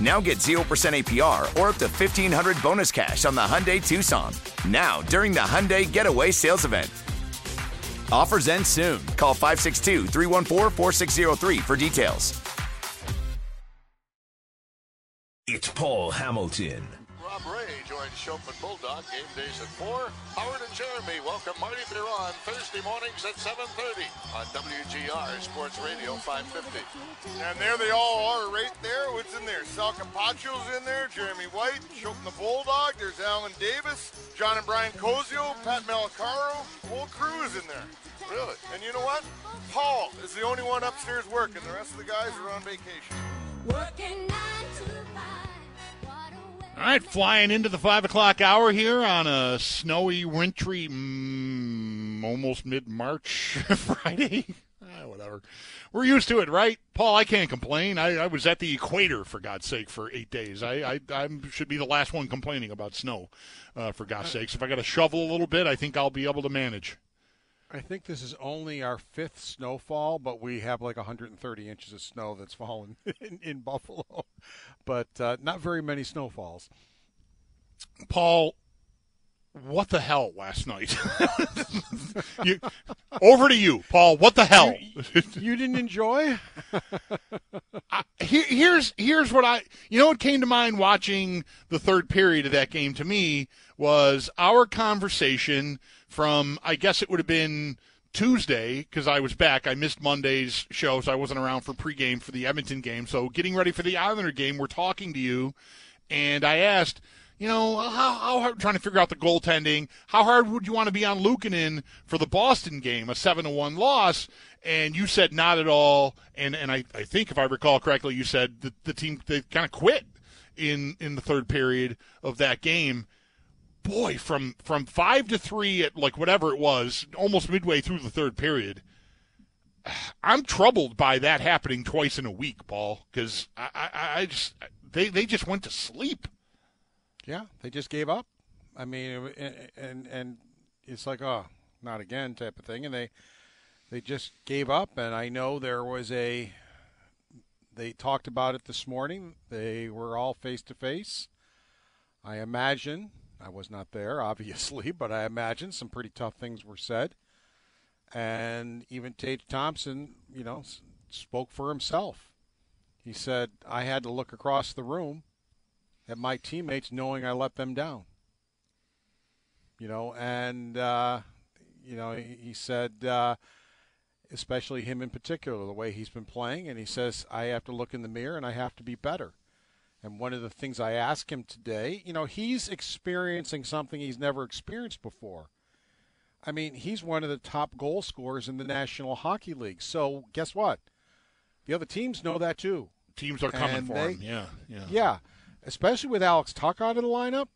Now get 0% APR or up to 1500 bonus cash on the Hyundai Tucson. Now, during the Hyundai Getaway Sales Event. Offers end soon. Call 562 314 4603 for details. It's Paul Hamilton. Rob Ray joins Schopp and Bulldog game days at 4. Howard and Jeremy welcome Marty Biron Thursday mornings at 7.30 on WGR Sports Radio 550. And there they all are right there. What's in there? Sal Capaccio's in there, Jeremy White, Schopp and the Bulldog, there's Alan Davis, John and Brian Cozio, Pat Malacaro, whole crew is in there. Really? And you know what? Paul is the only one upstairs working. The rest of the guys are on vacation. Working nine to five. What a way. All right, flying into the five o'clock hour here on a snowy, wintry, mm, almost mid March Friday. Ah, whatever. We're used to it, right? Paul, I can't complain. I, I was at the equator, for God's sake, for eight days. I, I, I should be the last one complaining about snow, uh, for God's sakes. If I got to shovel a little bit, I think I'll be able to manage. I think this is only our fifth snowfall, but we have like 130 inches of snow that's fallen in, in Buffalo, but uh, not very many snowfalls. Paul, what the hell last night? you, over to you, Paul. What the hell? You didn't enjoy? I, here, here's here's what I you know what came to mind watching the third period of that game to me was our conversation from I guess it would have been Tuesday because I was back. I missed Monday's show, so I wasn't around for pregame for the Edmonton game. So getting ready for the Islander game, we're talking to you, and I asked. You know, how, how hard, trying to figure out the goaltending. How hard would you want to be on Luukkonen for the Boston game, a 7 to 1 loss? And you said not at all. And, and I, I think, if I recall correctly, you said that the team they kind of quit in, in the third period of that game. Boy, from, from 5 to 3 at like whatever it was, almost midway through the third period, I'm troubled by that happening twice in a week, Paul, because I, I, I just they, they just went to sleep. Yeah, they just gave up. I mean, and and, and it's like, oh, not again type of thing, and they they just gave up. And I know there was a. They talked about it this morning. They were all face to face. I imagine I was not there, obviously, but I imagine some pretty tough things were said. And even Tage Thompson, you know, spoke for himself. He said, "I had to look across the room." At my teammates knowing I let them down. You know, and uh, you know he, he said, uh, especially him in particular, the way he's been playing, and he says I have to look in the mirror and I have to be better. And one of the things I asked him today, you know, he's experiencing something he's never experienced before. I mean, he's one of the top goal scorers in the National Hockey League. So guess what? The other teams know that too. Teams are coming And for they- him. Yeah, yeah. Yeah, especially with Alex Tuch out of the lineup,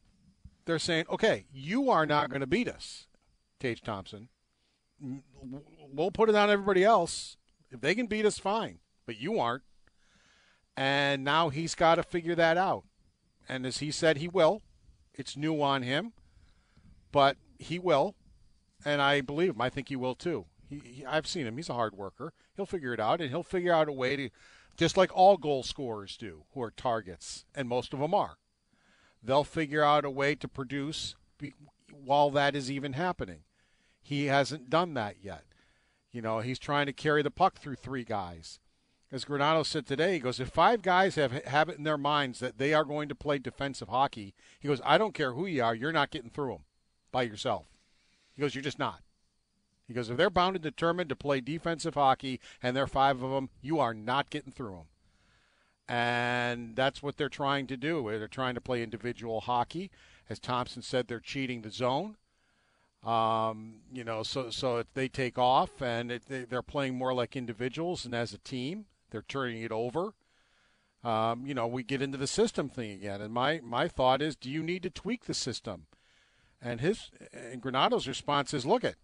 they're saying, okay, you are not going to beat us, Tage Thompson. We'll put it on everybody else. If they can beat us, fine, but you aren't. And now he's got to figure that out. And as he said, he will. It's new on him, but he will. And I believe him. I think he will too. He, he, I've seen him. He's a hard worker. He'll figure it out, and he'll figure out a way to just like all goal scorers do who are targets, and most of them are. They'll figure out a way to produce while that is even happening. He hasn't done that yet. You know, he's trying to carry the puck through three guys. As Granato said today, he goes, if five guys have have it in their minds that they are going to play defensive hockey, he goes, I don't care who you are, you're not getting through them by yourself. He goes, you're just not. Goes, if they're bound and determined to play defensive hockey, and there are five of them, you are not getting through them. And that's what they're trying to do. They're trying to play individual hockey. As Thompson said, they're cheating the zone. Um, you know, so so they take off and it, they, they're playing more like individuals and as a team, they're turning it over. Um, you know, we get into the system thing again. And my my thought is, do you need to tweak the system? And his and Granato's response is, look it.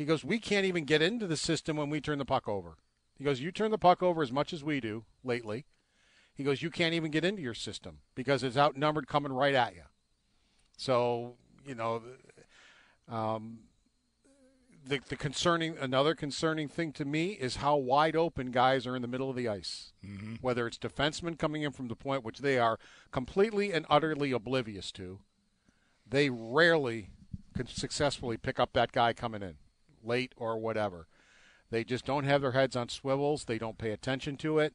He goes, we can't even get into the system when we turn the puck over. He goes, you turn the puck over as much as we do lately. He goes, you can't even get into your system because it's outnumbered coming right at you. So you know, um, the the concerning another concerning thing to me is how wide open guys are in the middle of the ice. Mm-hmm. Whether it's defensemen coming in from the point which they are completely and utterly oblivious to, they rarely can successfully pick up that guy coming in late or whatever. They just don't have their heads on swivels. They don't pay attention to it.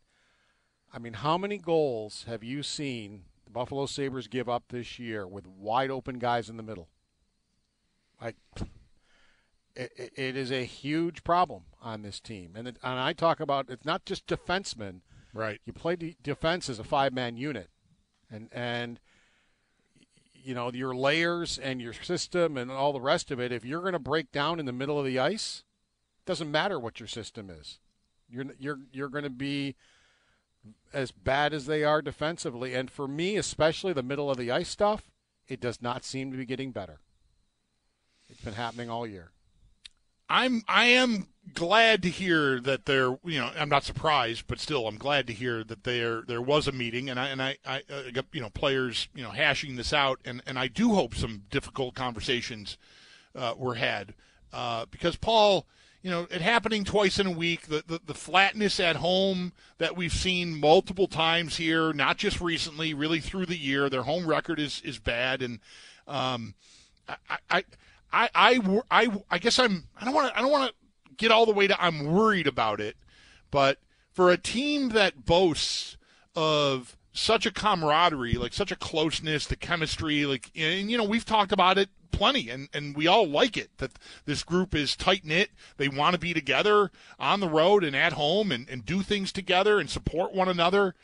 I mean, how many goals have you seen the Buffalo Sabres give up this year with wide open guys in the middle? Like, it, it is a huge problem on this team. And, it, and I talk about it's not just defensemen. Right. You play de- defense as a five man unit. And, and, you know, your layers and your system and all the rest of it, if you're going to break down in the middle of the ice, it doesn't matter what your system is. You're, you're, you're going to be as bad as they are defensively. And for me, especially the middle of the ice stuff, it does not seem to be getting better. It's been happening all year. I'm I am glad to hear that there you know I'm not surprised but still I'm glad to hear that there there was a meeting and I and I, I uh, you know players you know hashing this out and and I do hope some difficult conversations uh, were had uh, because Paul you know it happening twice in a week the, the the flatness at home that we've seen multiple times here not just recently really through the year their home record is is bad and um I, I I, I, I, I guess I'm. I don't want to. I don't want to get all the way to. I'm worried about it, but for a team that boasts of such a camaraderie, like such a closeness, the chemistry, like, and you know, we've talked about it plenty, and and we all like it that this group is tight knit. They want to be together on the road and at home, and and do things together and support one another.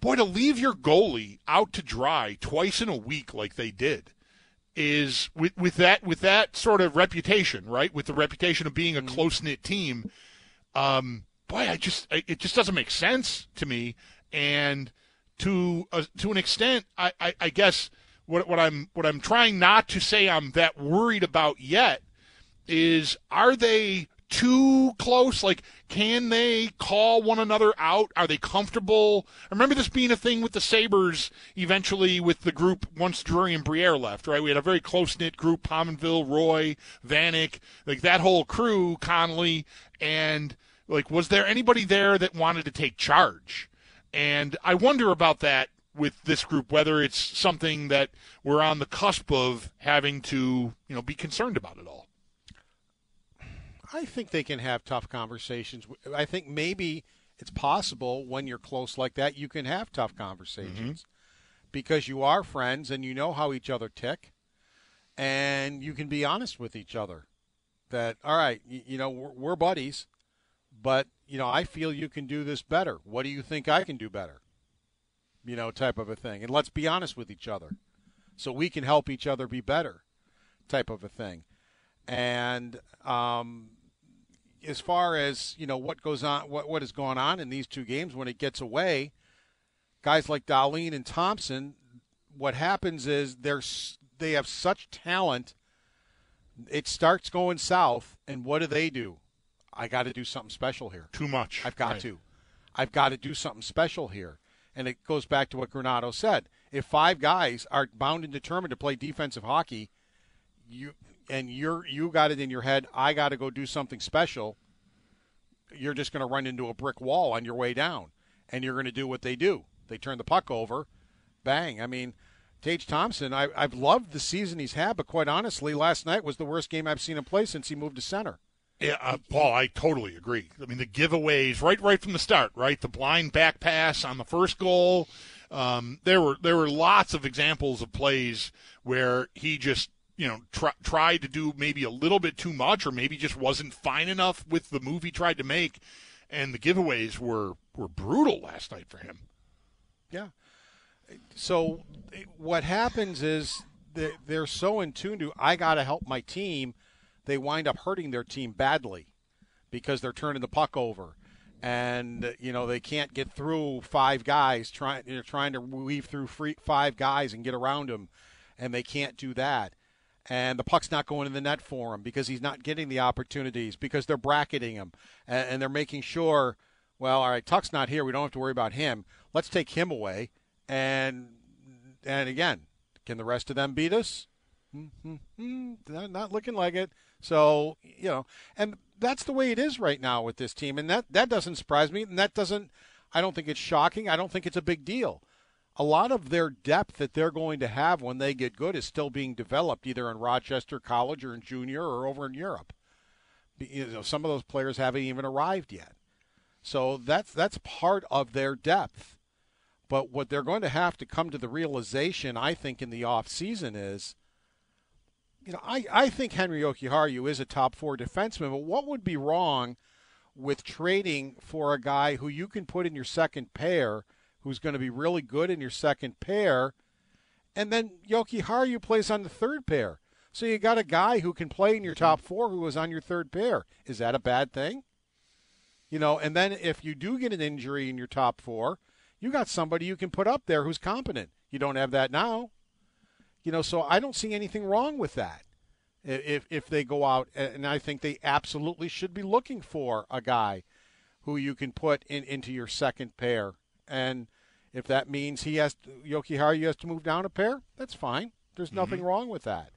Boy, to leave your goalie out to dry twice in a week like they did is with with that with that sort of reputation, right? With the reputation of being a close knit team, um, boy, I just it just doesn't make sense to me. And to uh, to an extent, I, I, I guess what what I'm what I'm trying not to say I'm that worried about yet is are they too close? Like, can they call one another out? Are they comfortable? I remember this being a thing with the Sabres eventually with the group once Drury and Briere left, right? We had a very close knit group Pominville, Roy, Vanek, like that whole crew, Connolly. And, like, was there anybody there that wanted to take charge? And I wonder about that with this group, whether it's something that we're on the cusp of having to, you know, be concerned about at all. I think they can have tough conversations. I think maybe it's possible when you're close like that, you can have tough conversations because you are friends and you know how each other tick, and you can be honest with each other. That all right, you, you know we're, we're buddies, but you know I feel you can do this better. What do you think I can do better? You know, type of a thing, and let's be honest with each other, so we can help each other be better, type of a thing. And um, as far as you know what goes on what what has gone on in these two games when it gets away guys like Dahlin and Thompson what happens is they're they have such talent it starts going south and what do they do? I got to do something special here. Too much. I've got Right. to. I've got to do something special here. And it goes back to what Granato said. If five guys are bound and determined to play defensive hockey you and you're you got it in your head i got to go do something special you're just going to run into a brick wall on your way down and you're going to do what they do. They turn the puck over, bang. I mean, Tage Thompson, I, I've loved the season he's had, but quite honestly, last night was the worst game I've seen him play since he moved to center. Yeah, uh, Paul, I totally agree. I mean, the giveaways right, right from the start, right? The blind back pass on the first goal. Um, there were there were lots of examples of plays where he just you know try, tried to do maybe a little bit too much, or maybe just wasn't fine enough with the move he tried to make, and the giveaways were were brutal last night for him. Yeah. So what happens is they- they're so in tune to I got to help my team, they wind up hurting their team badly because they're turning the puck over. And you know they can't get through five guys trying you know, trying to weave through free, five guys and get around them, and they can't do that. And the puck's not going in the net for him because he's not getting the opportunities because they're bracketing him and, and they're making sure. Well, all right, Tuch's not here. We don't have to worry about him. Let's take him away and and again, can the rest of them beat us? Mm-hmm. Not looking like it. So you know, and that's the way it is right now with this team, and that that doesn't surprise me, and that doesn't. I don't think it's shocking. I don't think it's a big deal. A lot of their depth that they're going to have when they get good is still being developed, either in Rochester College or in junior or over in Europe. You know, some of those players haven't even arrived yet. So that's that's part of their depth. But what they're going to have to come to the realization, I think, in the off season is, you know, I, I think Henri Jokiharju is a top four defenseman, but what would be wrong with trading for a guy who you can put in your second pair, who's going to be really good in your second pair, and then Jokiharju plays on the third pair. So you got a guy who can play in your mm-hmm. top four who is on your third pair. Is that a bad thing? You know, and then if you do get an injury in your top four, you got somebody you can put up there who's competent. You don't have that now. You know, so I don't see anything wrong with that. If if they go out, and I think they absolutely should be looking for a guy who you can put in into your second pair, and if that means he has to, Jokiharju has to move down a pair, that's fine. There's mm-hmm. nothing wrong with that.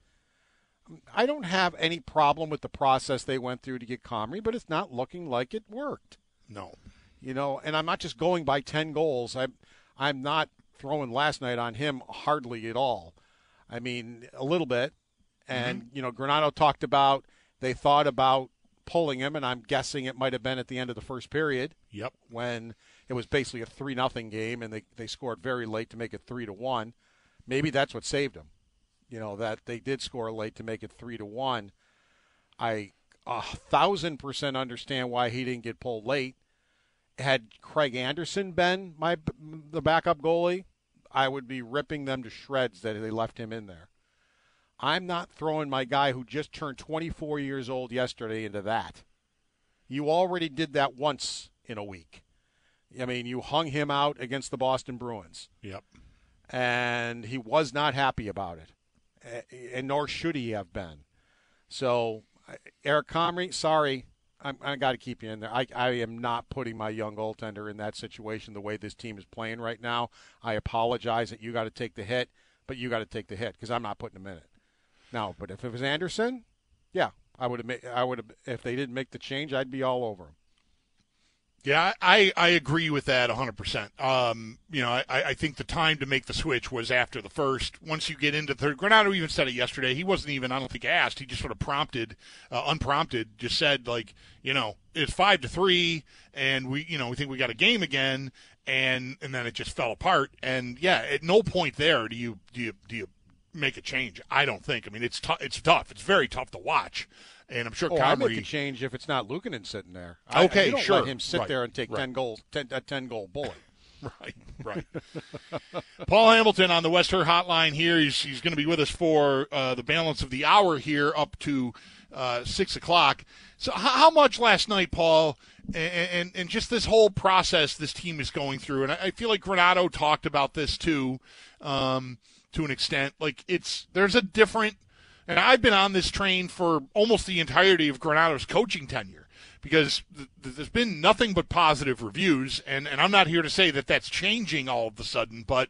Um, I don't have any problem with the process they went through to get Comrie, but it's not looking like it worked. No. You know, and I'm not just going by 10 goals. I'm I'm not throwing last night on him hardly at all. I mean, a little bit. And, mm-hmm. you know, Granato talked about they thought about pulling him, and I'm guessing it might have been at the end of the first period. Yep. When it was basically a 3 nothing game, and they, they scored very late to make it 3 to 1. Maybe that's what saved him. You know, that they did score late to make it 3 to 1. I a thousand percent understand why he didn't get pulled late. Had Craig Anderson been my the backup goalie, I would be ripping them to shreds that they left him in there. I'm not throwing my guy who just turned 24 years old yesterday into that. You already did that once in a week. I mean, you hung him out against the Boston Bruins, Yep. and he was not happy about it, eh, and nor should he have been. So, Eric Comrie, sorry, I'm, I got to keep you in there. I, I am not putting my young goaltender in that situation the way this team is playing right now. I apologize that you got to take the hit, but you got to take the hit because I'm not putting him in it. Now, but if it was Anderson, yeah, I would have. I would have. If they didn't make the change, I'd be all over him. Yeah, I, I agree with that 100%. Um, you know, I, I think the time to make the switch was after the first. Once you get into third, Granato even said it yesterday. He wasn't even, I don't think, asked. He just sort of prompted, uh, unprompted, just said, like, you know, it's five to three, and we, you know, we think we got a game again, and and then it just fell apart. And yeah, at no point there do you do you do you make a change. I don't think. I mean, it's tough. It's tough. It's very tough to watch, and I'm sure Oh, I Comrie. make a change if it's not Luukkonen sitting there. I, Okay, you don't sure. Let him sit Right, there and take right. ten goals, ten, a ten goal bullet. Right, right. Paul Hamilton on the West Her Hotline here. He's, he's going to be with us for uh, the balance of the hour here up to uh, six o'clock. So, how, how much last night, Paul, and, and and just this whole process this team is going through, and I, I feel like Granato talked about this too, um, to an extent. Like it's there's a different, and I've been on this train for almost the entirety of Granato's coaching tenure because th- th- there's been nothing but positive reviews, and, and I'm not here to say that that's changing all of a sudden, but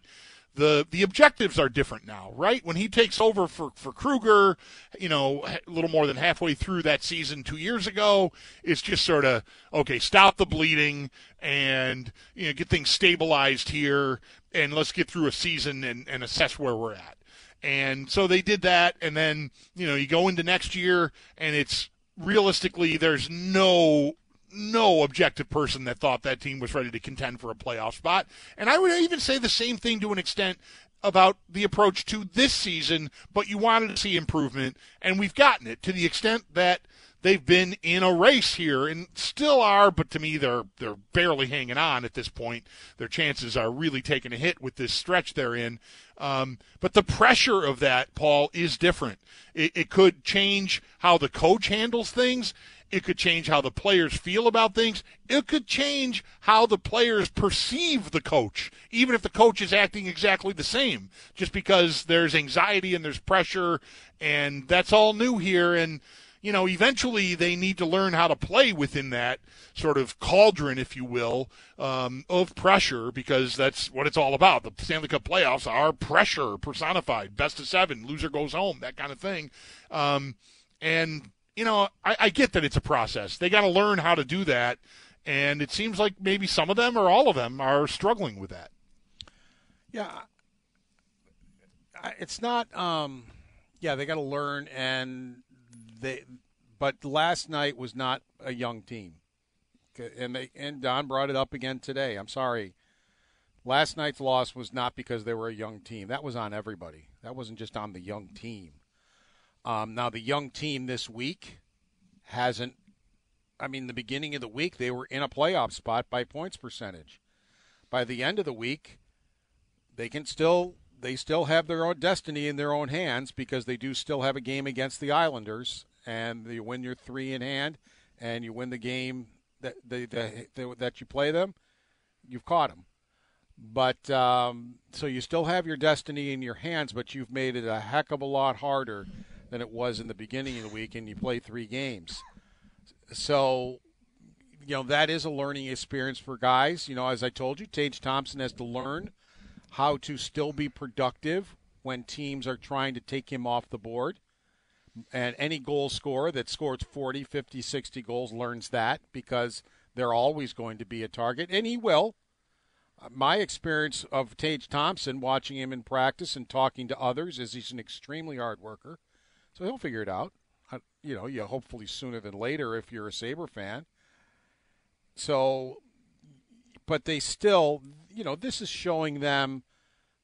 the the objectives are different now, right? When he takes over for for Krueger, you know, a little more than halfway through that season two years ago, it's just sort of okay, stop the bleeding and you know get things stabilized here, and let's get through a season and, and assess where we're at. And so they did that, and then you know you go into next year, and it's realistically there's no no objective person that thought that team was ready to contend for a playoff spot. And I would even say the same thing to an extent about the approach to this season, but you wanted to see improvement, and we've gotten it to the extent that they've been in a race here and still are, but to me they're they're barely hanging on at this point. Their chances are really taking a hit with this stretch they're in. Um, but the pressure of that, Paul, is different. It, it could change how the coach handles things. It could change how the players feel about things. It could change how the players perceive the coach, even if the coach is acting exactly the same, just because there's anxiety and there's pressure, and that's all new here. And, you know, eventually they need to learn how to play within that sort of cauldron, if you will, um, of pressure, because that's what it's all about. The Stanley Cup playoffs are pressure personified, best of seven, loser goes home, that kind of thing. Um, and you know, I, I get that it's a process. They got to learn how to do that, and it seems like maybe some of them or all of them are struggling with that. Yeah, it's not. Um, yeah, they got to learn, and they. But last night was not a young team, and they and Don brought it up again today. I'm sorry. Last night's loss was not because they were a young team. That was on everybody. That wasn't just on the young team. Um, now the young team this week hasn't. I mean, the beginning of the week they were in a playoff spot by points percentage. By the end of the week, they can still they still have their own destiny in their own hands because they do still have a game against the Islanders, and you win your three in hand, and you win the game that they, that that you play them, you've caught them. But um, so you still have your destiny in your hands, but you've made it a heck of a lot harder than it was in the beginning of the week, and you play three games. So, you know, that is a learning experience for guys. You know, as I told you, Tage Thompson has to learn how to still be productive when teams are trying to take him off the board. And any goal scorer that scores 40, 50, 60 goals learns that because they're always going to be a target, and he will. My experience of Tage Thompson, watching him in practice and talking to others, is he's an extremely hard worker. So he'll figure it out. Uh, You know, you hopefully sooner than later if you're a Sabre fan. So, but they still, you know, this is showing them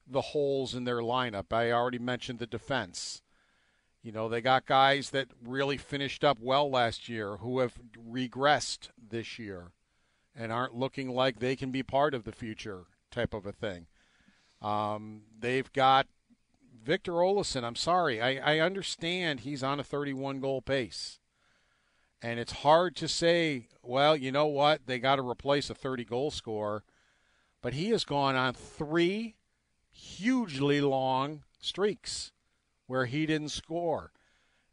the holes in their lineup. I already mentioned the defense. You know, they got guys that really finished up well last year who have regressed this year and aren't looking like they can be part of the future type of a thing. Um, they've got Victor Olofsson. I'm sorry. I, I understand he's on a 31 goal pace. And it's hard to say, well, you know what? They got to replace a 30 goal scorer. But he has gone on three hugely long streaks where he didn't score.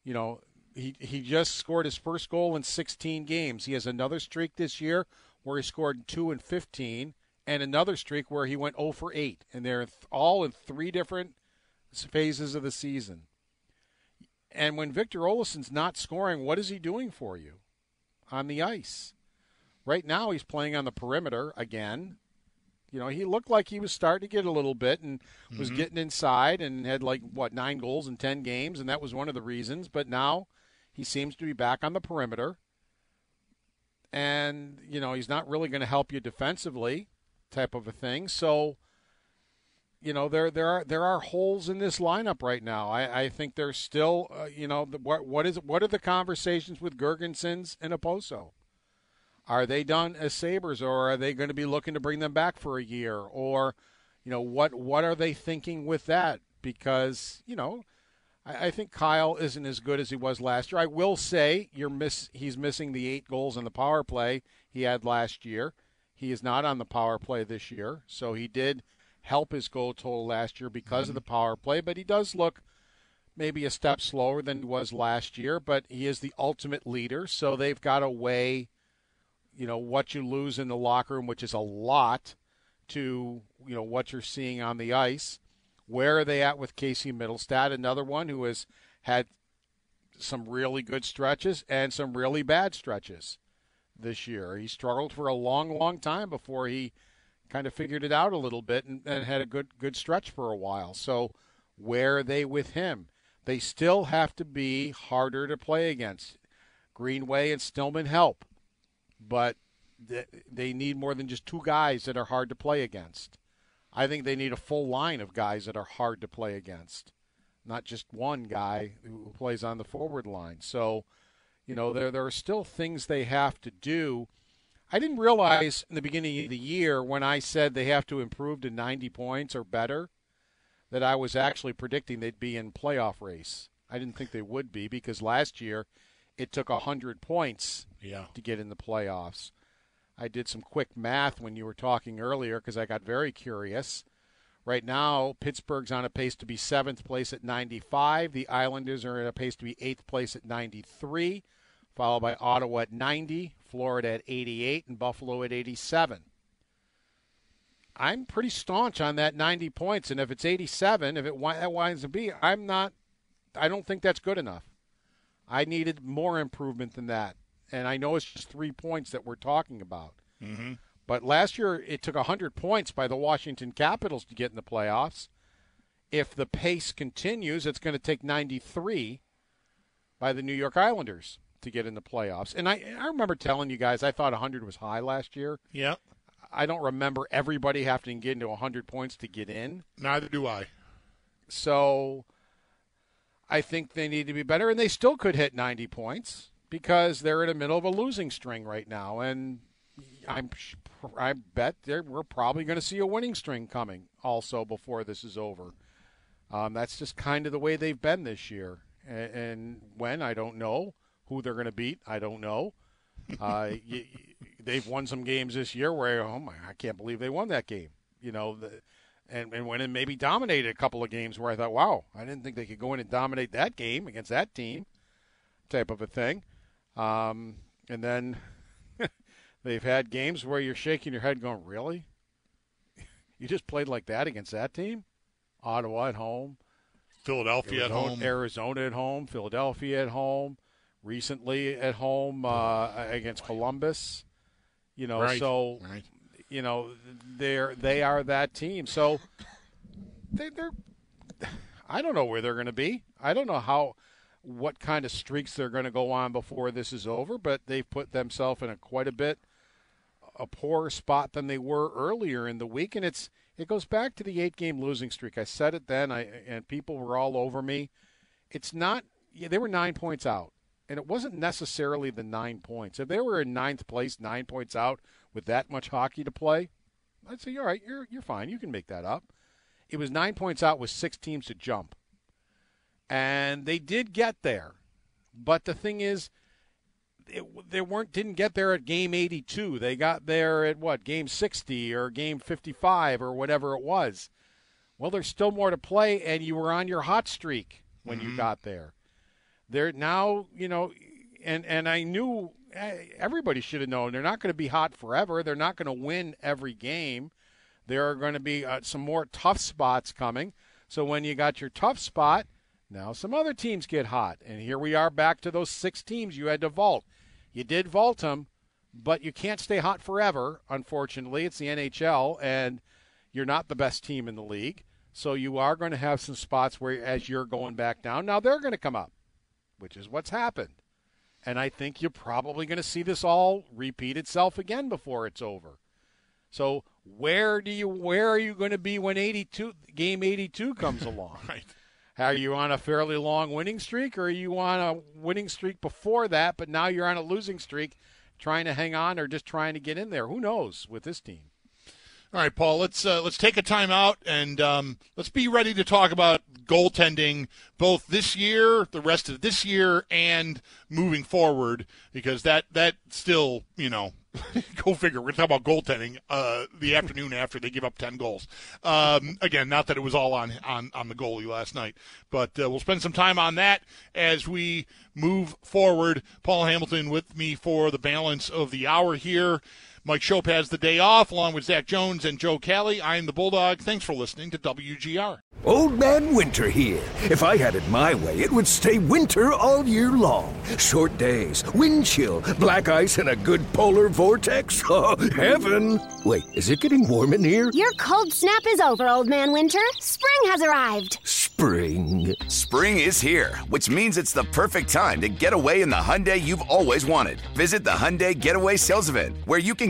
You know, he, he just scored his first goal in 16 games. He has another streak this year where he scored two and 15, and another streak where he went 0 for 8. And they're all in three different phases of the season. And when Victor Olofsson's not scoring, what is he doing for you on the ice? Right now, he's playing on the perimeter again. You know, he looked like he was starting to get a little bit and was Mhm. getting inside and had like what nine goals in ten games, and that was one of the reasons. But now he seems to be back on the perimeter, and you know he's not really going to help you defensively, type of a thing. So, you know there there are there are holes in this lineup right now. I, I think there's still uh, you know the, what what is what are the conversations with Girgensons and Okposo? Are they done as Sabres, or are they going to be looking to bring them back for a year? Or, you know, what what are they thinking with that? Because you know, I, I think Kyle isn't as good as he was last year. I will say you're miss he's missing the eight goals in the power play he had last year. He is not on the power play this year, so he did help his goal total last year because of the power play. But he does look maybe a step slower than he was last year. But he is the ultimate leader, so they've got a way you know what you lose in the locker room, which is a lot, to you know what you're seeing on the ice. Where are they at with Casey Mittelstadt? Another one who has had some really good stretches and some really bad stretches this year. He struggled for a long, long time before he kind of figured it out a little bit and, and had a good good stretch for a while. So where are they with him? They still have to be harder to play against. Greenway and Stillman help, but th- they need more than just two guys that are hard to play against. I think they need a full line of guys that are hard to play against, not just one guy who plays on the forward line. So, you know, there there are still things they have to do. I didn't realize in the beginning of the year when I said they have to improve to 90 points or better that I was actually predicting they'd be in playoff race. I didn't think they would be because last year it took 100 points Yeah. to get in the playoffs. I did some quick math when you were talking earlier because I got very curious. Right now, Pittsburgh's on a pace to be seventh place at 95. The Islanders are on a pace to be eighth place at 93, followed by Ottawa at 90, Florida at 88, and Buffalo at 87. I'm pretty staunch on that 90 points, and if it's 87, if it that winds up being, I'm not. I don't think that's good enough. I needed more improvement than that, and I know it's just three points that we're talking about. Mm-hmm. But last year, it took 100 points by the Washington Capitals to get in the playoffs. If the pace continues, it's going to take 93 by the New York Islanders to get in the playoffs. And I, I remember telling you guys I thought 100 was high last year. Yeah. I don't remember everybody having to get into 100 points to get in. Neither do I. So I think they need to be better, and they still could hit 90 points because they're in the middle of a losing string right now. And I'm, I bet we're probably going to see a winning string coming also before this is over. Um, that's just kind of the way they've been this year. And, and when, I don't know. Who they're going to beat, I don't know. Uh, y they've won some games this year where, oh my, I can't believe they won that game. You know, the, and, and went and maybe dominated a couple of games where I thought, wow, I didn't think they could go in and dominate that game against that team, type of a thing. Um, and then they've had games where you're shaking your head going, really? You just played like that against that team? Ottawa at home. Philadelphia at home. Arizona at home. Philadelphia at home. Recently at home uh, against Columbus. You know, Right, so right. You know they're they are that team. So they, they're I don't know where they're going to be. I don't know how what kind of streaks they're going to go on before this is over, but they've put themselves in a quite a bit a poorer spot than they were earlier in the week, and it's it goes back to the eight game losing streak. I said it then, I and people were all over me. It's not. They were nine points out, and it wasn't necessarily the nine points. If they were in ninth place, nine points out with that much hockey to play, I'd say, all right, you're you're fine. You can make that up. It was nine points out with six teams to jump, and they did get there. But the thing is, it, they weren't didn't get there at game 82. They got there at what game 60 or game 55 or whatever it was. Well, there's still more to play, and you were on your hot streak when you mm-hmm. got there. They're now, you know, and and I knew everybody should have known they're not going to be hot forever. They're not going to win every game. There are going to be uh, some more tough spots coming. So when you got your tough spot, now some other teams get hot, and here we are back to those six teams you had to vault. You did vault them, but you can't stay hot forever. Unfortunately, it's the NHL, and you're not the best team in the league. So you are going to have some spots where, as you're going back down, now they're going to come up, which is what's happened. And I think you're probably going to see this all repeat itself again before it's over. So where do you where are you going to be when 82 game 82 comes along? right. Are you on a fairly long winning streak, or are you on a winning streak before that, but now you're on a losing streak, trying to hang on or just trying to get in there? Who knows with this team? All right, Paul. Let's uh, let's take a time out and um, let's be ready to talk about goaltending both this year, the rest of this year, and moving forward because that that still you know go figure. We're talking about goaltending uh, the afternoon after they give up ten goals. Um, again, not that it was all on on on the goalie last night, but uh, we'll spend some time on that as we move forward. Paul Hamilton with me for the balance of the hour here. Mike Schopp has the day off, along with Zach Jones and Joe Kelly. I'm the Bulldog. Thanks for listening to WGR. Old Man Winter here. If I had it my way, it would stay winter all year long. Short days, wind chill, black ice, and a good polar vortex. Oh, heaven! Wait, is it getting warm in here? Your cold snap is over, Old Man Winter. Spring has arrived. Spring. Spring is here, which means it's the perfect time to get away in the Hyundai you've always wanted. Visit the Hyundai Getaway Sales Event, where you can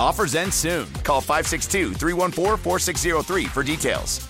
Offers end soon. Call 562 314 4603 for details.